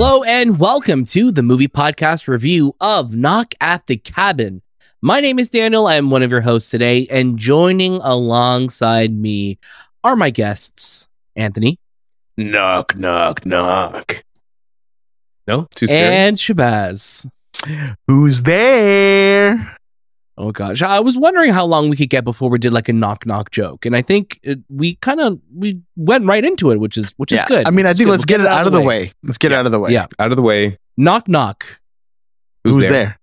Hello and welcome to the movie podcast review of Knock at the Cabin. My name is Daniel. I am one of your hosts today, and joining alongside me are my guests, Anthony. Knock, knock, knock. No, too scary. And Shahbaz. Who's there? Oh gosh, I was wondering how long we could get before we did like a knock knock joke, and I think it, we kind of we went right into it, which is which is good. I mean, I think let's We'll get, it out of the way. Let's get it out of the way. Yeah. Out of the way. Knock knock. Who's, Who's, there? there?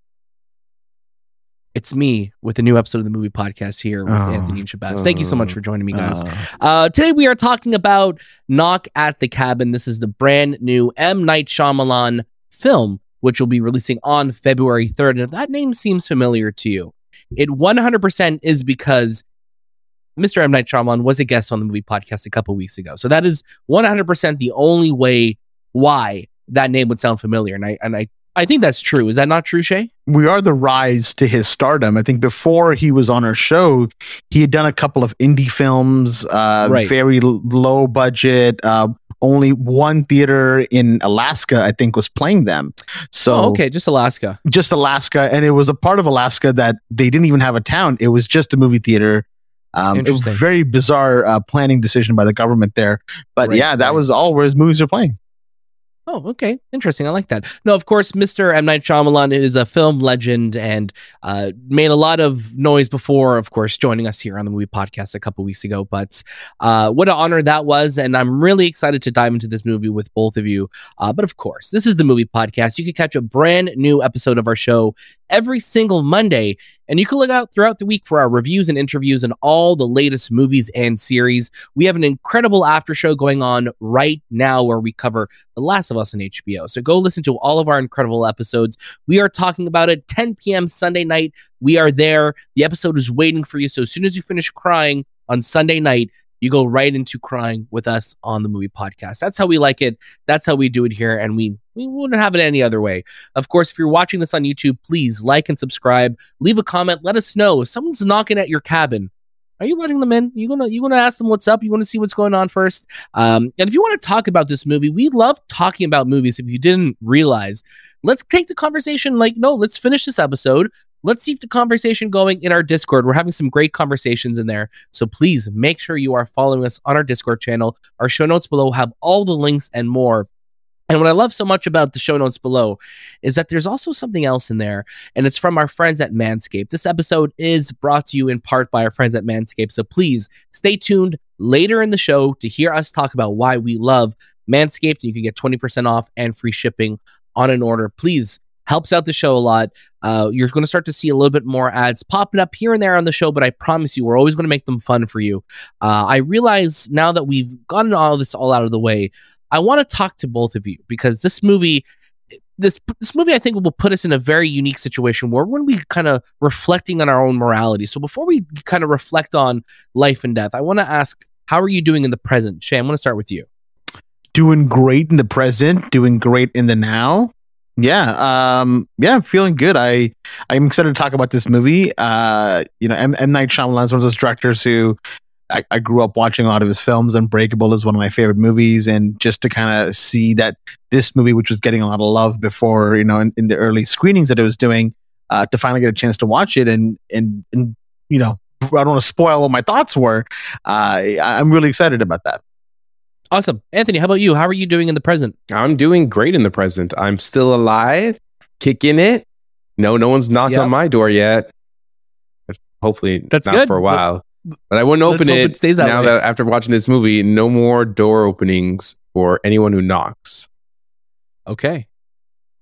It's me with a new episode of the movie podcast here with Oh. Anthony and Shahbaz. Thank you so much for joining me, guys. Uh, Uh, today we are talking about Knock at the Cabin. This is the brand new M. Night Shyamalan film, which will be releasing on February 3rd. And if that name seems familiar to you, it 100% is because Mr. M. Night Shyamalan was a guest on the movie podcast a couple weeks ago. So that is 100% the only way why that name would sound familiar. And I, and I, I think that's true. Is that not true, Shay? we are the rise to his stardom. I think before he was on our show, he had done a couple of indie films, uh, Right. very l- low budget. Uh, only one theater in Alaska, I think, was playing them. So oh, okay, just Alaska. just Alaska, and it was a part of Alaska that they didn't even have a town. It was just a movie theater. Um, it was a very bizarre uh, planning decision by the government there. But Right, yeah, that right. was all where his movies are playing. Oh, okay. Interesting. I like that. No, of course, Mr. M. Night Shyamalan is a film legend and uh, made a lot of noise before, of course, joining us here on the movie podcast a couple weeks ago. But uh, what an honor that was. And I'm really excited to dive into this movie with both of you. Uh, but of course, this is the movie podcast. You can catch a brand new episode of our show every single Monday. And you can look out throughout the week for our reviews and interviews and all the latest movies and series. We have an incredible after show going on right now where we cover The Last of Us on HBO. So go listen to all of our incredible episodes. We are talking about it 10 p.m. Sunday night. We are there. The episode is waiting for you. So as soon as you finish crying on Sunday night, you go right into crying with us on the movie podcast. That's how we like it. That's how we do it here. And we we wouldn't have it any other way. Of course, if you're watching this on YouTube, please like and subscribe. Leave a comment. Let us know if someone's knocking at your cabin. Are you letting them in? You gonna you gonna ask them what's up? You want to see what's going on first? Um, and if you want to talk about this movie, we love talking about movies. If you didn't realize, let's take the conversation. Like, no, let's finish this episode. Let's keep the conversation going in our Discord. We're having some great conversations in there. So please make sure you are following us on our Discord channel. Our show notes below have all the links and more. And what I love so much about the show notes below is that there's also something else in there, and it's from our friends at Manscaped. This episode is brought to you in part by our friends at Manscaped. So please stay tuned later in the show to hear us talk about why we love Manscaped. You can get 20% off and free shipping on an order. Please helps out the show a lot. Uh, you're going to start to see a little bit more ads popping up here and there on the show, but I promise you, we're always going to make them fun for you. Uh, I realize now that we've gotten all this all out of the way, I want to talk to both of you because this movie, this this movie, I think will put us in a very unique situation where we're kind of reflecting on our own morality. So before we kind of reflect on life and death, I want to ask, how are you doing in the present? Shay, I'm going to start with you. Doing great in the present, doing great in the now. Yeah, um, yeah, I'm feeling good. I I'm excited to talk about this movie. Uh, you know, M, M Night Shyamalan is one of those directors who I, I grew up watching a lot of his films. Unbreakable is one of my favorite movies, and just to kind of see that this movie, which was getting a lot of love before, you know, in, in the early screenings that it was doing, uh, to finally get a chance to watch it, and and and you know, I don't want to spoil what my thoughts were. Uh, I, I'm really excited about that. Awesome. Anthony, how about you? How are you doing in the present? I'm doing great in the present. I'm still alive, kicking it. No, no one's knocked Yep. on my door yet. Hopefully, That's not good. for a while. But I wouldn't open it, it stays that now way. that after watching this movie, no more door openings for anyone who knocks. Okay.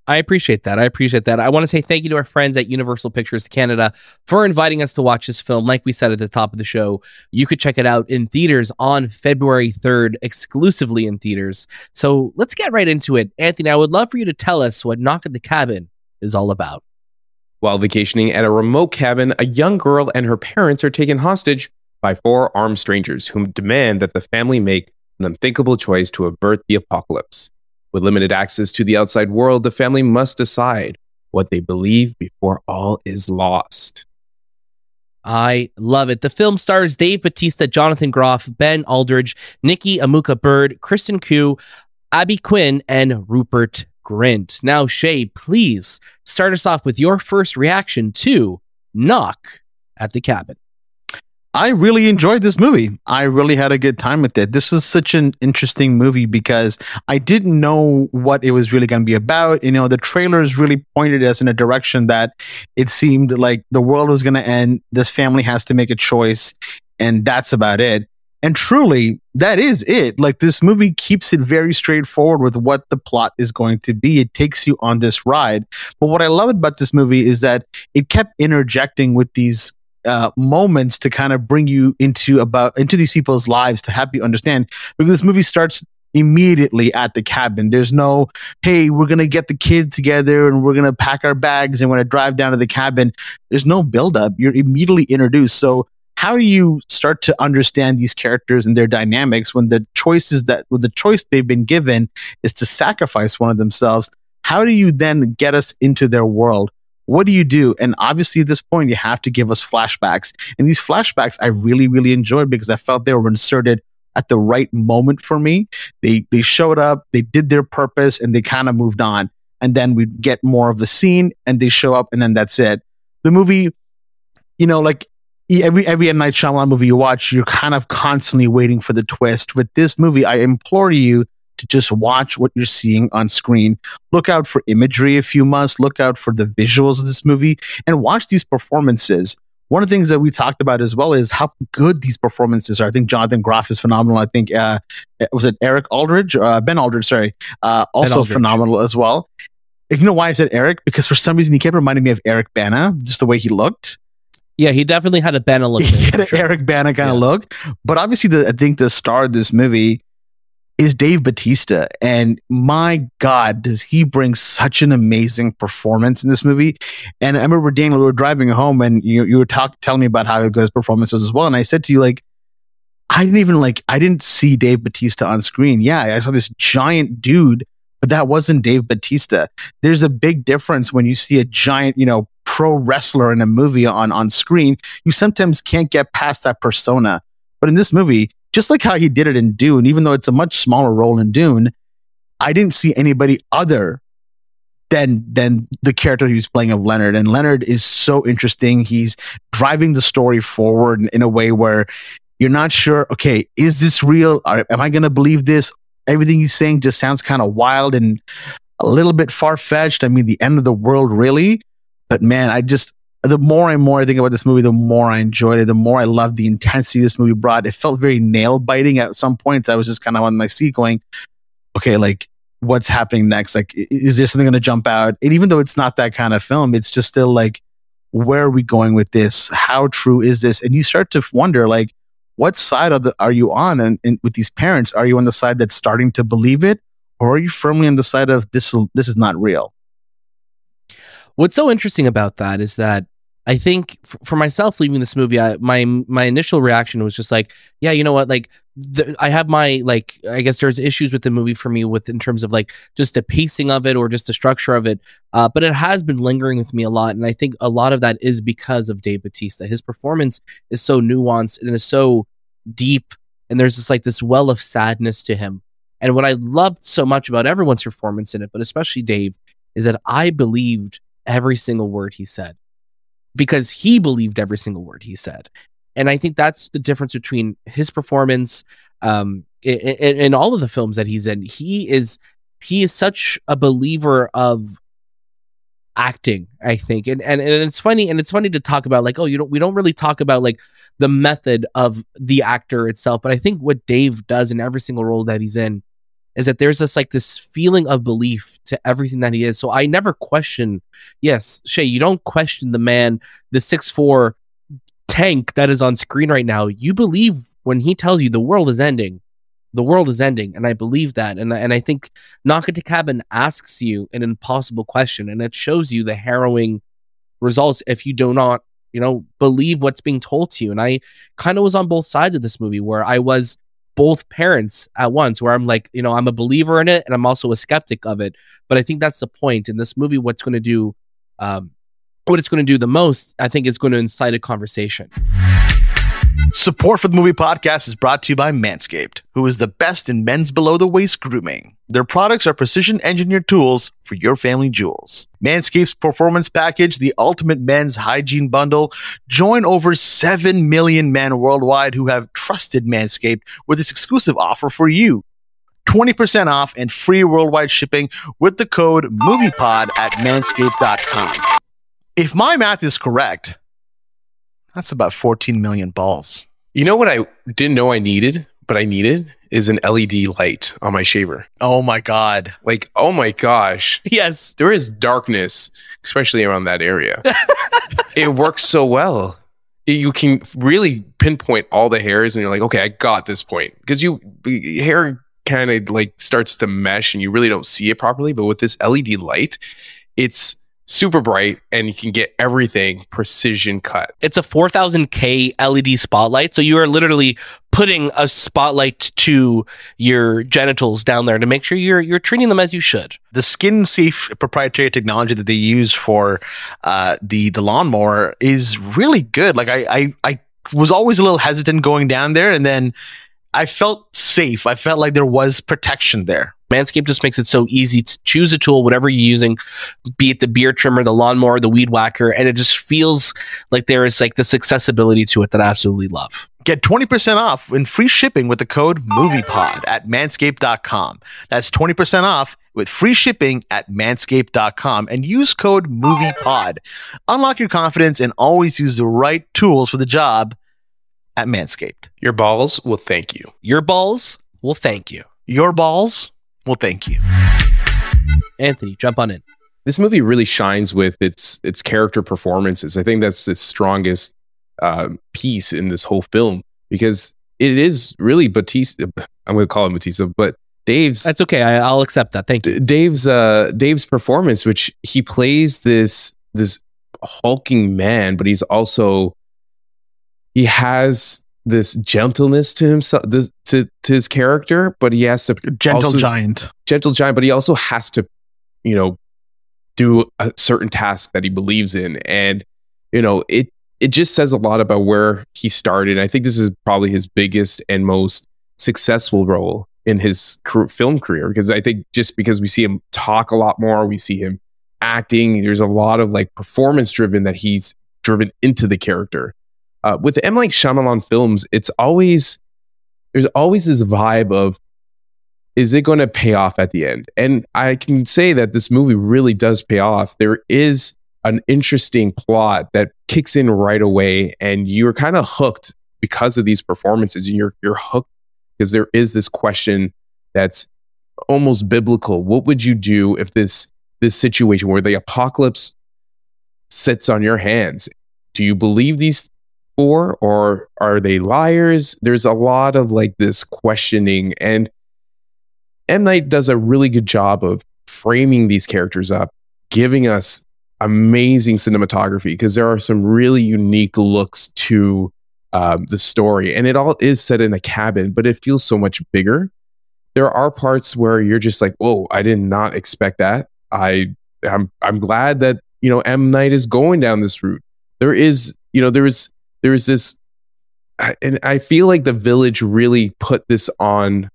I appreciate that. I appreciate that. I want to say thank you to our friends at Universal Pictures Canada for inviting us to watch this film. Like we said at the top of the show, you could check it out in theaters on February 3rd, exclusively in theaters. So let's get right into it. Anthony, I would love for you to tell us what Knock at the Cabin is all about. While vacationing at a remote cabin, a young girl and her parents are taken hostage by four armed strangers who demand that the family make an unthinkable choice to avert the apocalypse. With limited access to the outside world, the family must decide what they believe before all is lost. I love it. The film stars Dave Batista, Jonathan Groff, Ben Aldridge, Nikki Amuka Bird, Kristen Cui, Abby Quinn, and Rupert Grint. Now, Shay, please start us off with your first reaction to Knock at the Cabin. I really enjoyed this movie. I really had a good time with it. This was such an interesting movie because I didn't know what it was really going to be about. You know, the trailers really pointed us in a direction that it seemed like the world was going to end. This family has to make a choice, and that's about it. And truly, that is it. Like this movie keeps it very straightforward with what the plot is going to be. It takes you on this ride. But what I love about this movie is that it kept interjecting with these uh, moments to kind of bring you into about into these people's lives to help you understand because this movie starts immediately at the cabin. There's no, hey, we're gonna get the kid together and we're gonna pack our bags and we're gonna drive down to the cabin. There's no buildup. You're immediately introduced. So how do you start to understand these characters and their dynamics when the choices that when the choice they've been given is to sacrifice one of themselves? How do you then get us into their world? What do you do? And obviously, at this point, you have to give us flashbacks. And these flashbacks I really, really enjoyed because I felt they were inserted at the right moment for me. They they showed up, they did their purpose, and they kind of moved on. And then we get more of the scene, and they show up, and then that's it. The movie, you know, like every every Night Shyamalan movie you watch, you're kind of constantly waiting for the twist. With this movie, I implore you to just watch what you're seeing on screen. Look out for imagery if you must. Look out for the visuals of this movie and watch these performances. One of the things that we talked about as well is how good these performances are. I think Jonathan Groff is phenomenal. I think uh, was it Eric Aldridge, uh, Ben Aldridge, sorry, uh, also Aldridge. phenomenal as well. You know why I said Eric? Because for some reason he kept reminding me of Eric Bana, just the way he looked. Yeah, he definitely had a Bana look. he had an sure. Eric Bana kind of look. But obviously, the, I think the star of this movie is Dave Batista. And my God, does he bring such an amazing performance in this movie? And I remember Daniel, we were driving home and you, you were talking, telling me about how good his performance was as well. And I said to you, like, I didn't even like, I didn't see Dave Batista on screen. Yeah, I saw this giant dude, but that wasn't Dave Batista. There's a big difference when you see a giant, you know, pro wrestler in a movie on, on screen. You sometimes can't get past that persona. But in this movie, just like how he did it in Dune, even though it's a much smaller role in Dune, I didn't see anybody other than than the character he was playing of Leonard. And Leonard is so interesting. He's driving the story forward in, a way where you're not sure, okay, is this real? Are, am I going to believe this? Everything he's saying just sounds kind of wild and a little bit far fetched. I mean, the end of the world, really. But man, I just the more and more I think about this movie, the more I enjoyed it, the more I loved the intensity this movie brought. It felt very nail biting at some points. I was just kind of on my seat going, okay, like what's happening next? Like, is there something going to jump out? And even though it's not that kind of film, it's just still like, where are we going with this? How true is this? And you start to wonder, like, what side of the are you on? And, and with these parents, are you on the side that's starting to believe it, or are you firmly on the side of this? This is not real. What's so interesting about that is that I think for myself leaving this movie, I, my my initial reaction was just like, yeah, you know what, like the, I have my like I guess there's issues with the movie for me with in terms of like just the pacing of it or just the structure of it, uh, but it has been lingering with me a lot, and I think a lot of that is because of Dave Batista. His performance is so nuanced and is so deep, and there's just like this well of sadness to him. And what I loved so much about everyone's performance in it, but especially Dave, is that I believed every single word he said because he believed every single word he said. And I think that's the difference between his performance um, in, in, in all of the films that he's in. He is he is such a believer of acting i think and, and and it's funny and it's funny to talk about like oh you don't we don't really talk about like the method of the actor itself but i think what dave does in every single role that he's in is that there's this like this feeling of belief to everything that he is. So I never question. Yes, Shay, you don't question the man, the six four tank that is on screen right now. You believe when he tells you the world is ending. The world is ending, and I believe that. And and I think the Cabin asks you an impossible question, and it shows you the harrowing results if you do not, you know, believe what's being told to you. And I kind of was on both sides of this movie, where I was both parents at once where I'm like, you know, I'm a believer in it and I'm also a skeptic of it. But I think that's the point in this movie. What's going to do, um, what it's going to do the most, I think, is going to incite a conversation. Support for the movie podcast is brought to you by Manscaped, who is the best in men's below the waist grooming. Their products are precision engineered tools for your family jewels. Manscaped's performance package, the ultimate men's hygiene bundle. Join over 7 million men worldwide who have trusted Manscaped with this exclusive offer for you. 20% off and free worldwide shipping with the code MoviePod at manscaped.com. If my math is correct, that's about 14 million balls. You know what I didn't know I needed, but I needed is an LED light on my shaver. Oh my God. Like, oh my gosh, Yes. there is darkness, especially around that area. it works so well. You can really pinpoint all the hairs, and you're like, okay, I got this point because you hair kind of like starts to mesh, and you really don't see it properly. But with this LED light, it's super bright, and you can get everything precision cut. It's a 4000K LED spotlight. So you are literally putting a spotlight to your genitals down there to make sure you're you're treating them as you should. the skin safe proprietary technology that they use for uh, the the lawnmower is really good. Like I, I I was always a little hesitant going down there, and then I felt safe. I felt like there was protection there. Manscaped just makes it so easy to choose a tool, whatever you're using, be it the beard trimmer, the lawnmower, the weed whacker, and it just feels like there is like this accessibility to it that I absolutely love. Get 20% off and free shipping with the code MoviePod at manscaped.com. That's 20% off with free shipping at manscaped.com and use code MoviePod. Unlock your confidence and always use the right tools for the job at Manscaped. Your balls will thank you. Your balls will thank you. Your balls will thank you. Anthony, jump on in. this movie really shines with its its character performances. I think that's its strongest uh, piece in this whole film because it is really Batista. I'm going to call him Batista, but Dave's That's okay. I, I'll accept that. Thank you. Dave's uh Dave's performance, which he plays this this hulking man, but he's also he has this gentleness to himself this, to to his character, but he has to Gentle also- giant. gentle giant, but he also has to, you know, do a certain task that he believes in. And, you know, it it just says a lot about where he started. I think this is probably his biggest and most successful role in his car- film career because I think just because we see him talk a lot more, we see him acting, there's a lot of like performance driven that he's driven into the character. Uh, with M. Night Shyamalan films, it's always there's always this vibe of is it going to pay off at the end? And I can say that this movie really does pay off. There is an interesting plot that kicks in right away, and you're kind of hooked because of these performances. And you're you're hooked because there is this question that's almost biblical. What would you do if this this situation where the apocalypse sits on your hands? Do you believe these four, or are they liars? There's a lot of like this questioning and M. Night does a really good job of framing these characters up, giving us amazing cinematography because there are some really unique looks to um, the story. And it all is set in a cabin, but it feels so much bigger. There are parts where you're just like, whoa, I did not expect that. I I'm I'm glad that, you know, M. Night is going down this route. There is, you know, there is there is this and I feel like the village really put this on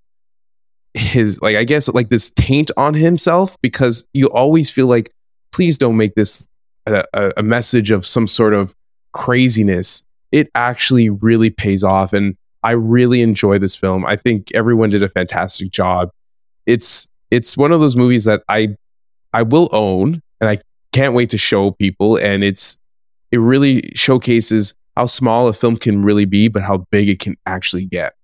his like I guess like this taint on himself because you always feel like please don't make this a, a, a message of some sort of craziness. It actually really pays off, and I really enjoy this film. I think everyone did a fantastic job. It's it's one of those movies that I I will own, and I can't wait to show people. And it's it really showcases how small a film can really be, but how big it can actually get.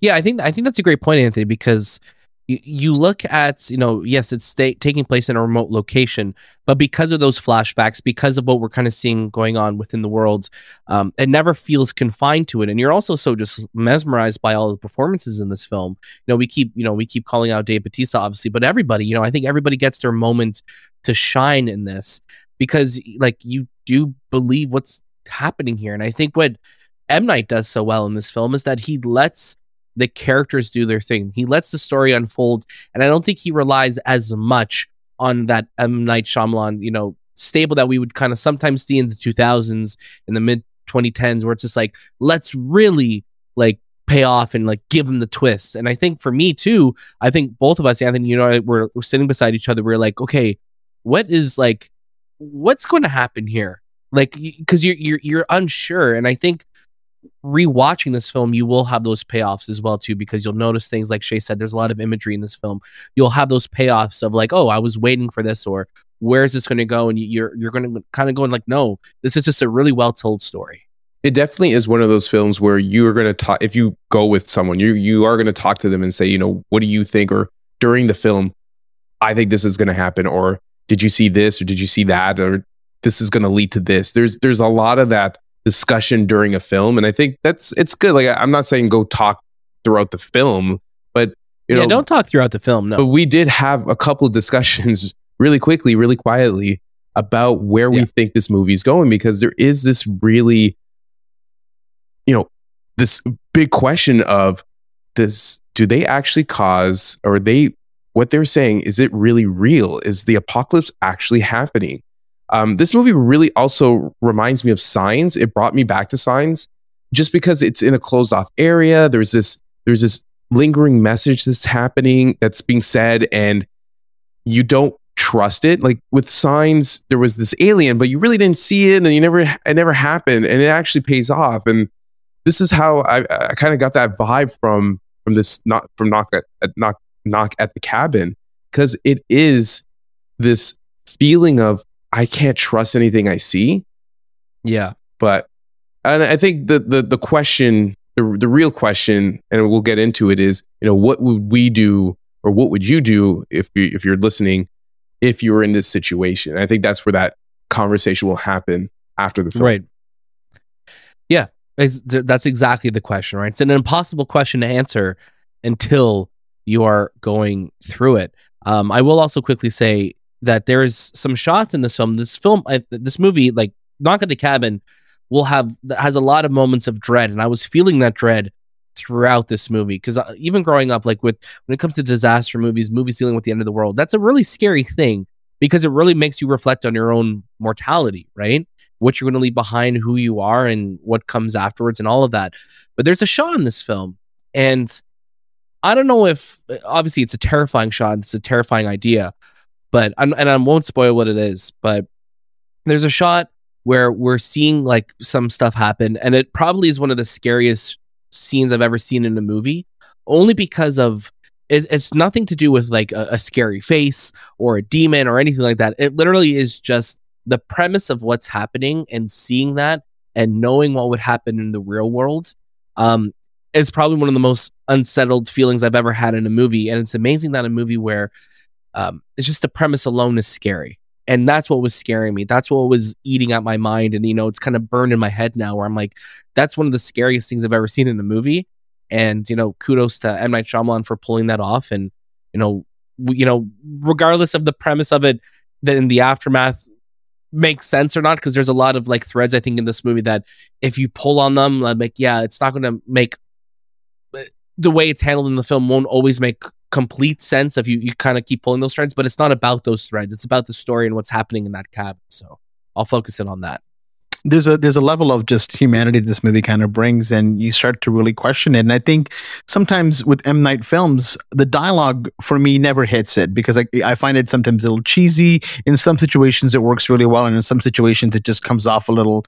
Yeah, I think I think that's a great point, Anthony, because you, look at you know yes, it's sta- taking place in a remote location, but because of those flashbacks, because of what we're kind of seeing going on within the world, um, it never feels confined to it, and you're also so just mesmerized by all the performances in this film. You know, we keep you know we keep calling out Dave Batista, obviously, but everybody, you know, I think everybody gets their moment to shine in this because like you do believe what's happening here, and I think what M Night does so well in this film is that he lets the characters do their thing. He lets the story unfold, and I don't think he relies as much on that M Night Shyamalan, you know, stable that we would kind of sometimes see in the 2000s, in the mid 2010s where it's just like let's really like pay off and like give them the twist. And I think for me too, I think both of us, Anthony, you know, we're, we're sitting beside each other. We're like, okay, what is like, what's going to happen here? Like, because you're you're you're unsure, and I think rewatching this film, you will have those payoffs as well too, because you'll notice things like Shay said. There's a lot of imagery in this film. You'll have those payoffs of like, oh, I was waiting for this, or where is this going to go? And you're you're going to kind of going like, no, this is just a really well told story. It definitely is one of those films where you are going to talk. If you go with someone, you you are going to talk to them and say, you know, what do you think? Or during the film, I think this is going to happen. Or did you see this? Or did you see that? Or this is going to lead to this. There's there's a lot of that discussion during a film, and I think that's it's good. Like I'm not saying go talk throughout the film, but you know, yeah, don't talk throughout the film. No, but we did have a couple of discussions really quickly, really quietly about where we think this movie is going because there is this really, you know, this big question of does do they actually cause or they what they're saying is it really real? Is the apocalypse actually happening? Um, this movie really also reminds me of Signs. It brought me back to Signs just because it's in a closed off area. There's this there's this lingering message that's happening that's being said, and you don't trust it. Like with Signs, there was this alien, but you really didn't see it, and you never it never happened, and it actually pays off. And this is how I, I kind of got that vibe from from this not from knock at, at knock knock at the cabin because it is this feeling of I can't trust anything I see. Yeah. But and I think the the the question, the the real question, and we'll get into it is, you know, what would we do or what would you do if you if you're listening if you were in this situation? I think that's where that conversation will happen after the film. Right. Yeah. That's exactly the question, right? It's an impossible question to answer until you are going through it. Um, I will also quickly say that there's some shots in this film. This film, this movie, like Knock at the Cabin, will have has a lot of moments of dread, and I was feeling that dread throughout this movie because uh, even growing up, like with when it comes to disaster movies, movies dealing with the end of the world, that's a really scary thing because it really makes you reflect on your own mortality, right? What you're going to leave behind, who you are, and what comes afterwards, and all of that. But there's a shot in this film, and I don't know if obviously it's a terrifying shot, it's a terrifying idea, but and I won't spoil what it is, but there's a shot where we're seeing like some stuff happen, and it probably is one of the scariest scenes I've ever seen in a movie, only because of it, it's nothing to do with like a, a scary face or a demon or anything like that. It literally is just the premise of what's happening and seeing that and knowing what would happen in the real world um, is probably one of the most unsettled feelings I've ever had in a movie. And it's amazing that a movie where um, it's just the premise alone is scary. And that's what was scaring me. That's what was eating at my mind. And you know it's kind of burned in my head now where i'm like that's one of the scariest things i've ever seen in a movie. And you know kudos to M. Night Shyamalan for pulling that off. And you know you know regardless of the premise of it that in the aftermath makes sense or not because there's a lot of like threads i think in this movie that if you pull on them like yeah it's not going to make the way it's handled in the film won't always make complete sense of you, you kind of keep pulling those threads, but it's not about those threads. It's about the story and what's happening in that cabin. So I'll focus in on that. There's a there's a level of just humanity this movie kind of brings, and you start to really question it. And I think sometimes with M Night films, the dialogue for me never hits it because I I find it sometimes a little cheesy. In some situations, it works really well, and in some situations, it just comes off a little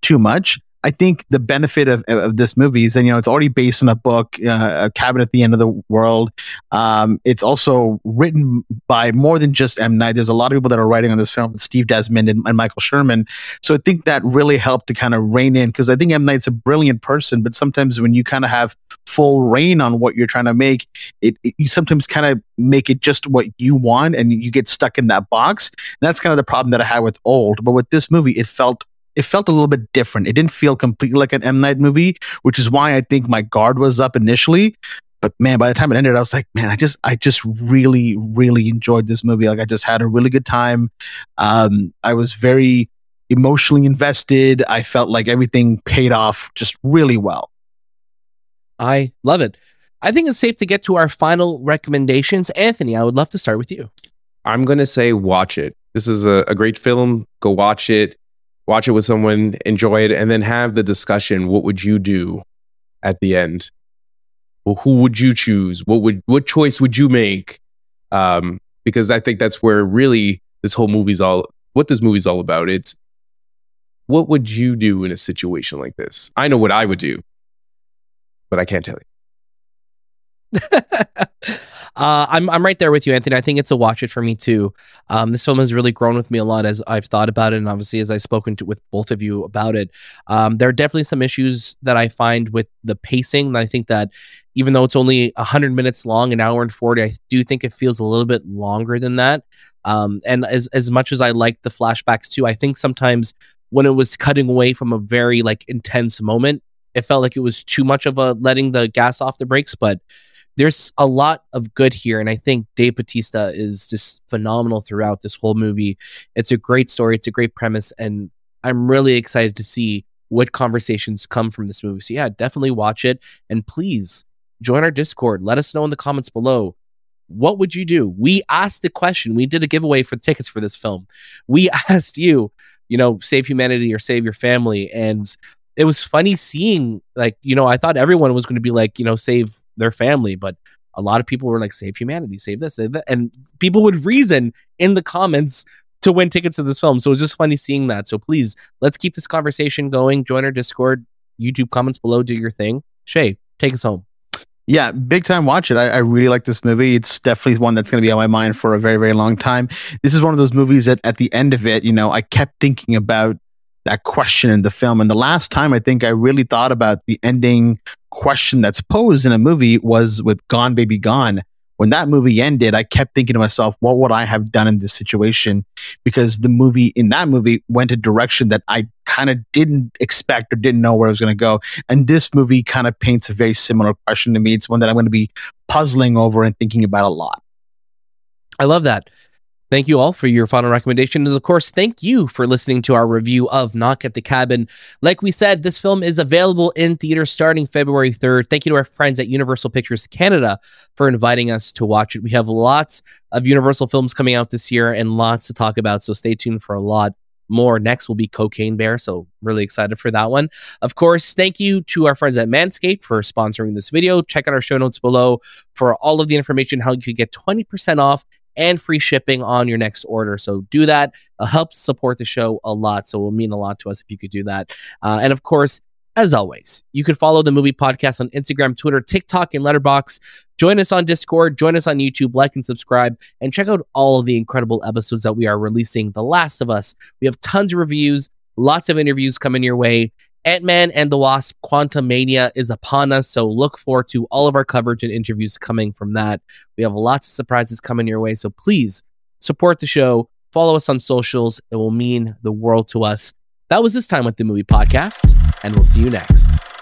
too much. I think the benefit of, of this movie is, and you know, it's already based on a book, uh, A Cabin at the End of the World. Um, it's also written by more than just M. Night. There's a lot of people that are writing on this film, Steve Desmond and, and Michael Sherman. So I think that really helped to kind of rein in, because I think M. Night's a brilliant person, but sometimes when you kind of have full reign on what you're trying to make, it, it you sometimes kind of make it just what you want and you get stuck in that box. And that's kind of the problem that I had with Old. But with this movie, it felt it felt a little bit different. It didn't feel completely like an M Night movie, which is why I think my guard was up initially. But man, by the time it ended, I was like, man, I just, I just really, really enjoyed this movie. Like, I just had a really good time. Um, I was very emotionally invested. I felt like everything paid off just really well. I love it. I think it's safe to get to our final recommendations. Anthony, I would love to start with you. I'm going to say watch it. This is a, a great film. Go watch it watch it with someone, enjoy it, and then have the discussion. What would you do at the end? Well, who would you choose? What would what choice would you make? Um, because I think that's where really this whole movie's all what this movie's all about. It's what would you do in a situation like this? I know what I would do, but I can't tell you. uh, I'm I'm right there with you, Anthony. I think it's a watch it for me too. Um, this film has really grown with me a lot as I've thought about it, and obviously as I've spoken to, with both of you about it. Um, there are definitely some issues that I find with the pacing. And I think that even though it's only 100 minutes long, an hour and 40, I do think it feels a little bit longer than that. Um, and as as much as I like the flashbacks too, I think sometimes when it was cutting away from a very like intense moment, it felt like it was too much of a letting the gas off the brakes. But there's a lot of good here, and I think Dave Bautista is just phenomenal throughout this whole movie. It's a great story, it's a great premise, and I'm really excited to see what conversations come from this movie. So yeah, definitely watch it, and please join our Discord. Let us know in the comments below. What would you do? We asked the question. We did a giveaway for tickets for this film. We asked you, you know, save humanity or save your family, and it was funny seeing like you know I thought everyone was going to be like you know save their family, but a lot of people were like save humanity, save this, save that, and people would reason in the comments to win tickets to this film. So it was just funny seeing that. So please let's keep this conversation going. Join our Discord, YouTube comments below, do your thing. Shay, take us home. Yeah, big time watch it. I, I, really like this movie. It's definitely one that's going to be on my mind for a very, very long time. This is one of those movies that at the end of it, you know, I kept thinking about that question in the film. And the last time I think I really thought about the ending question that's posed in a movie was with Gone Baby Gone. When that movie ended, I kept thinking to myself, what would I have done in this situation? Because the movie in that movie went a direction that I kind of didn't expect or didn't know where I was going to go. And this movie kind of paints a very similar question to me. It's one that I'm going to be puzzling over and thinking about a lot. I love that. Thank you all for your final recommendation. recommendations. Of course, thank you for listening to our review of Knock at the Cabin. Like we said, this film is available in theaters starting February 3rd. Thank you to our friends at Universal Pictures Canada for inviting us to watch it. We have lots of Universal films coming out this year and lots to talk about, so stay tuned for a lot more. Next will be Cocaine Bear, so really excited for that one. Of course, thank you to our friends at Manscaped for sponsoring this video. Check out our show notes below for all of the information how you could get 20% off and free shipping on your next order. So do that. Helps support the show a lot. So it will mean a lot to us if you could do that. Uh, and of course, as always, you can follow the movie podcast on Instagram, Twitter, TikTok, and Letterboxd. Join us on Discord, join us on YouTube, like and subscribe, and check out all of the incredible episodes that we are releasing. The Last of Us. We have tons of reviews, lots of interviews coming your way. Ant Man and the Wasp Quantumania is upon us, so look forward to all of our coverage and interviews coming from that. We have lots of surprises coming your way, so please support the show. Follow us on socials. It will mean the world to us. That was this time with the movie podcast, and we'll see you next.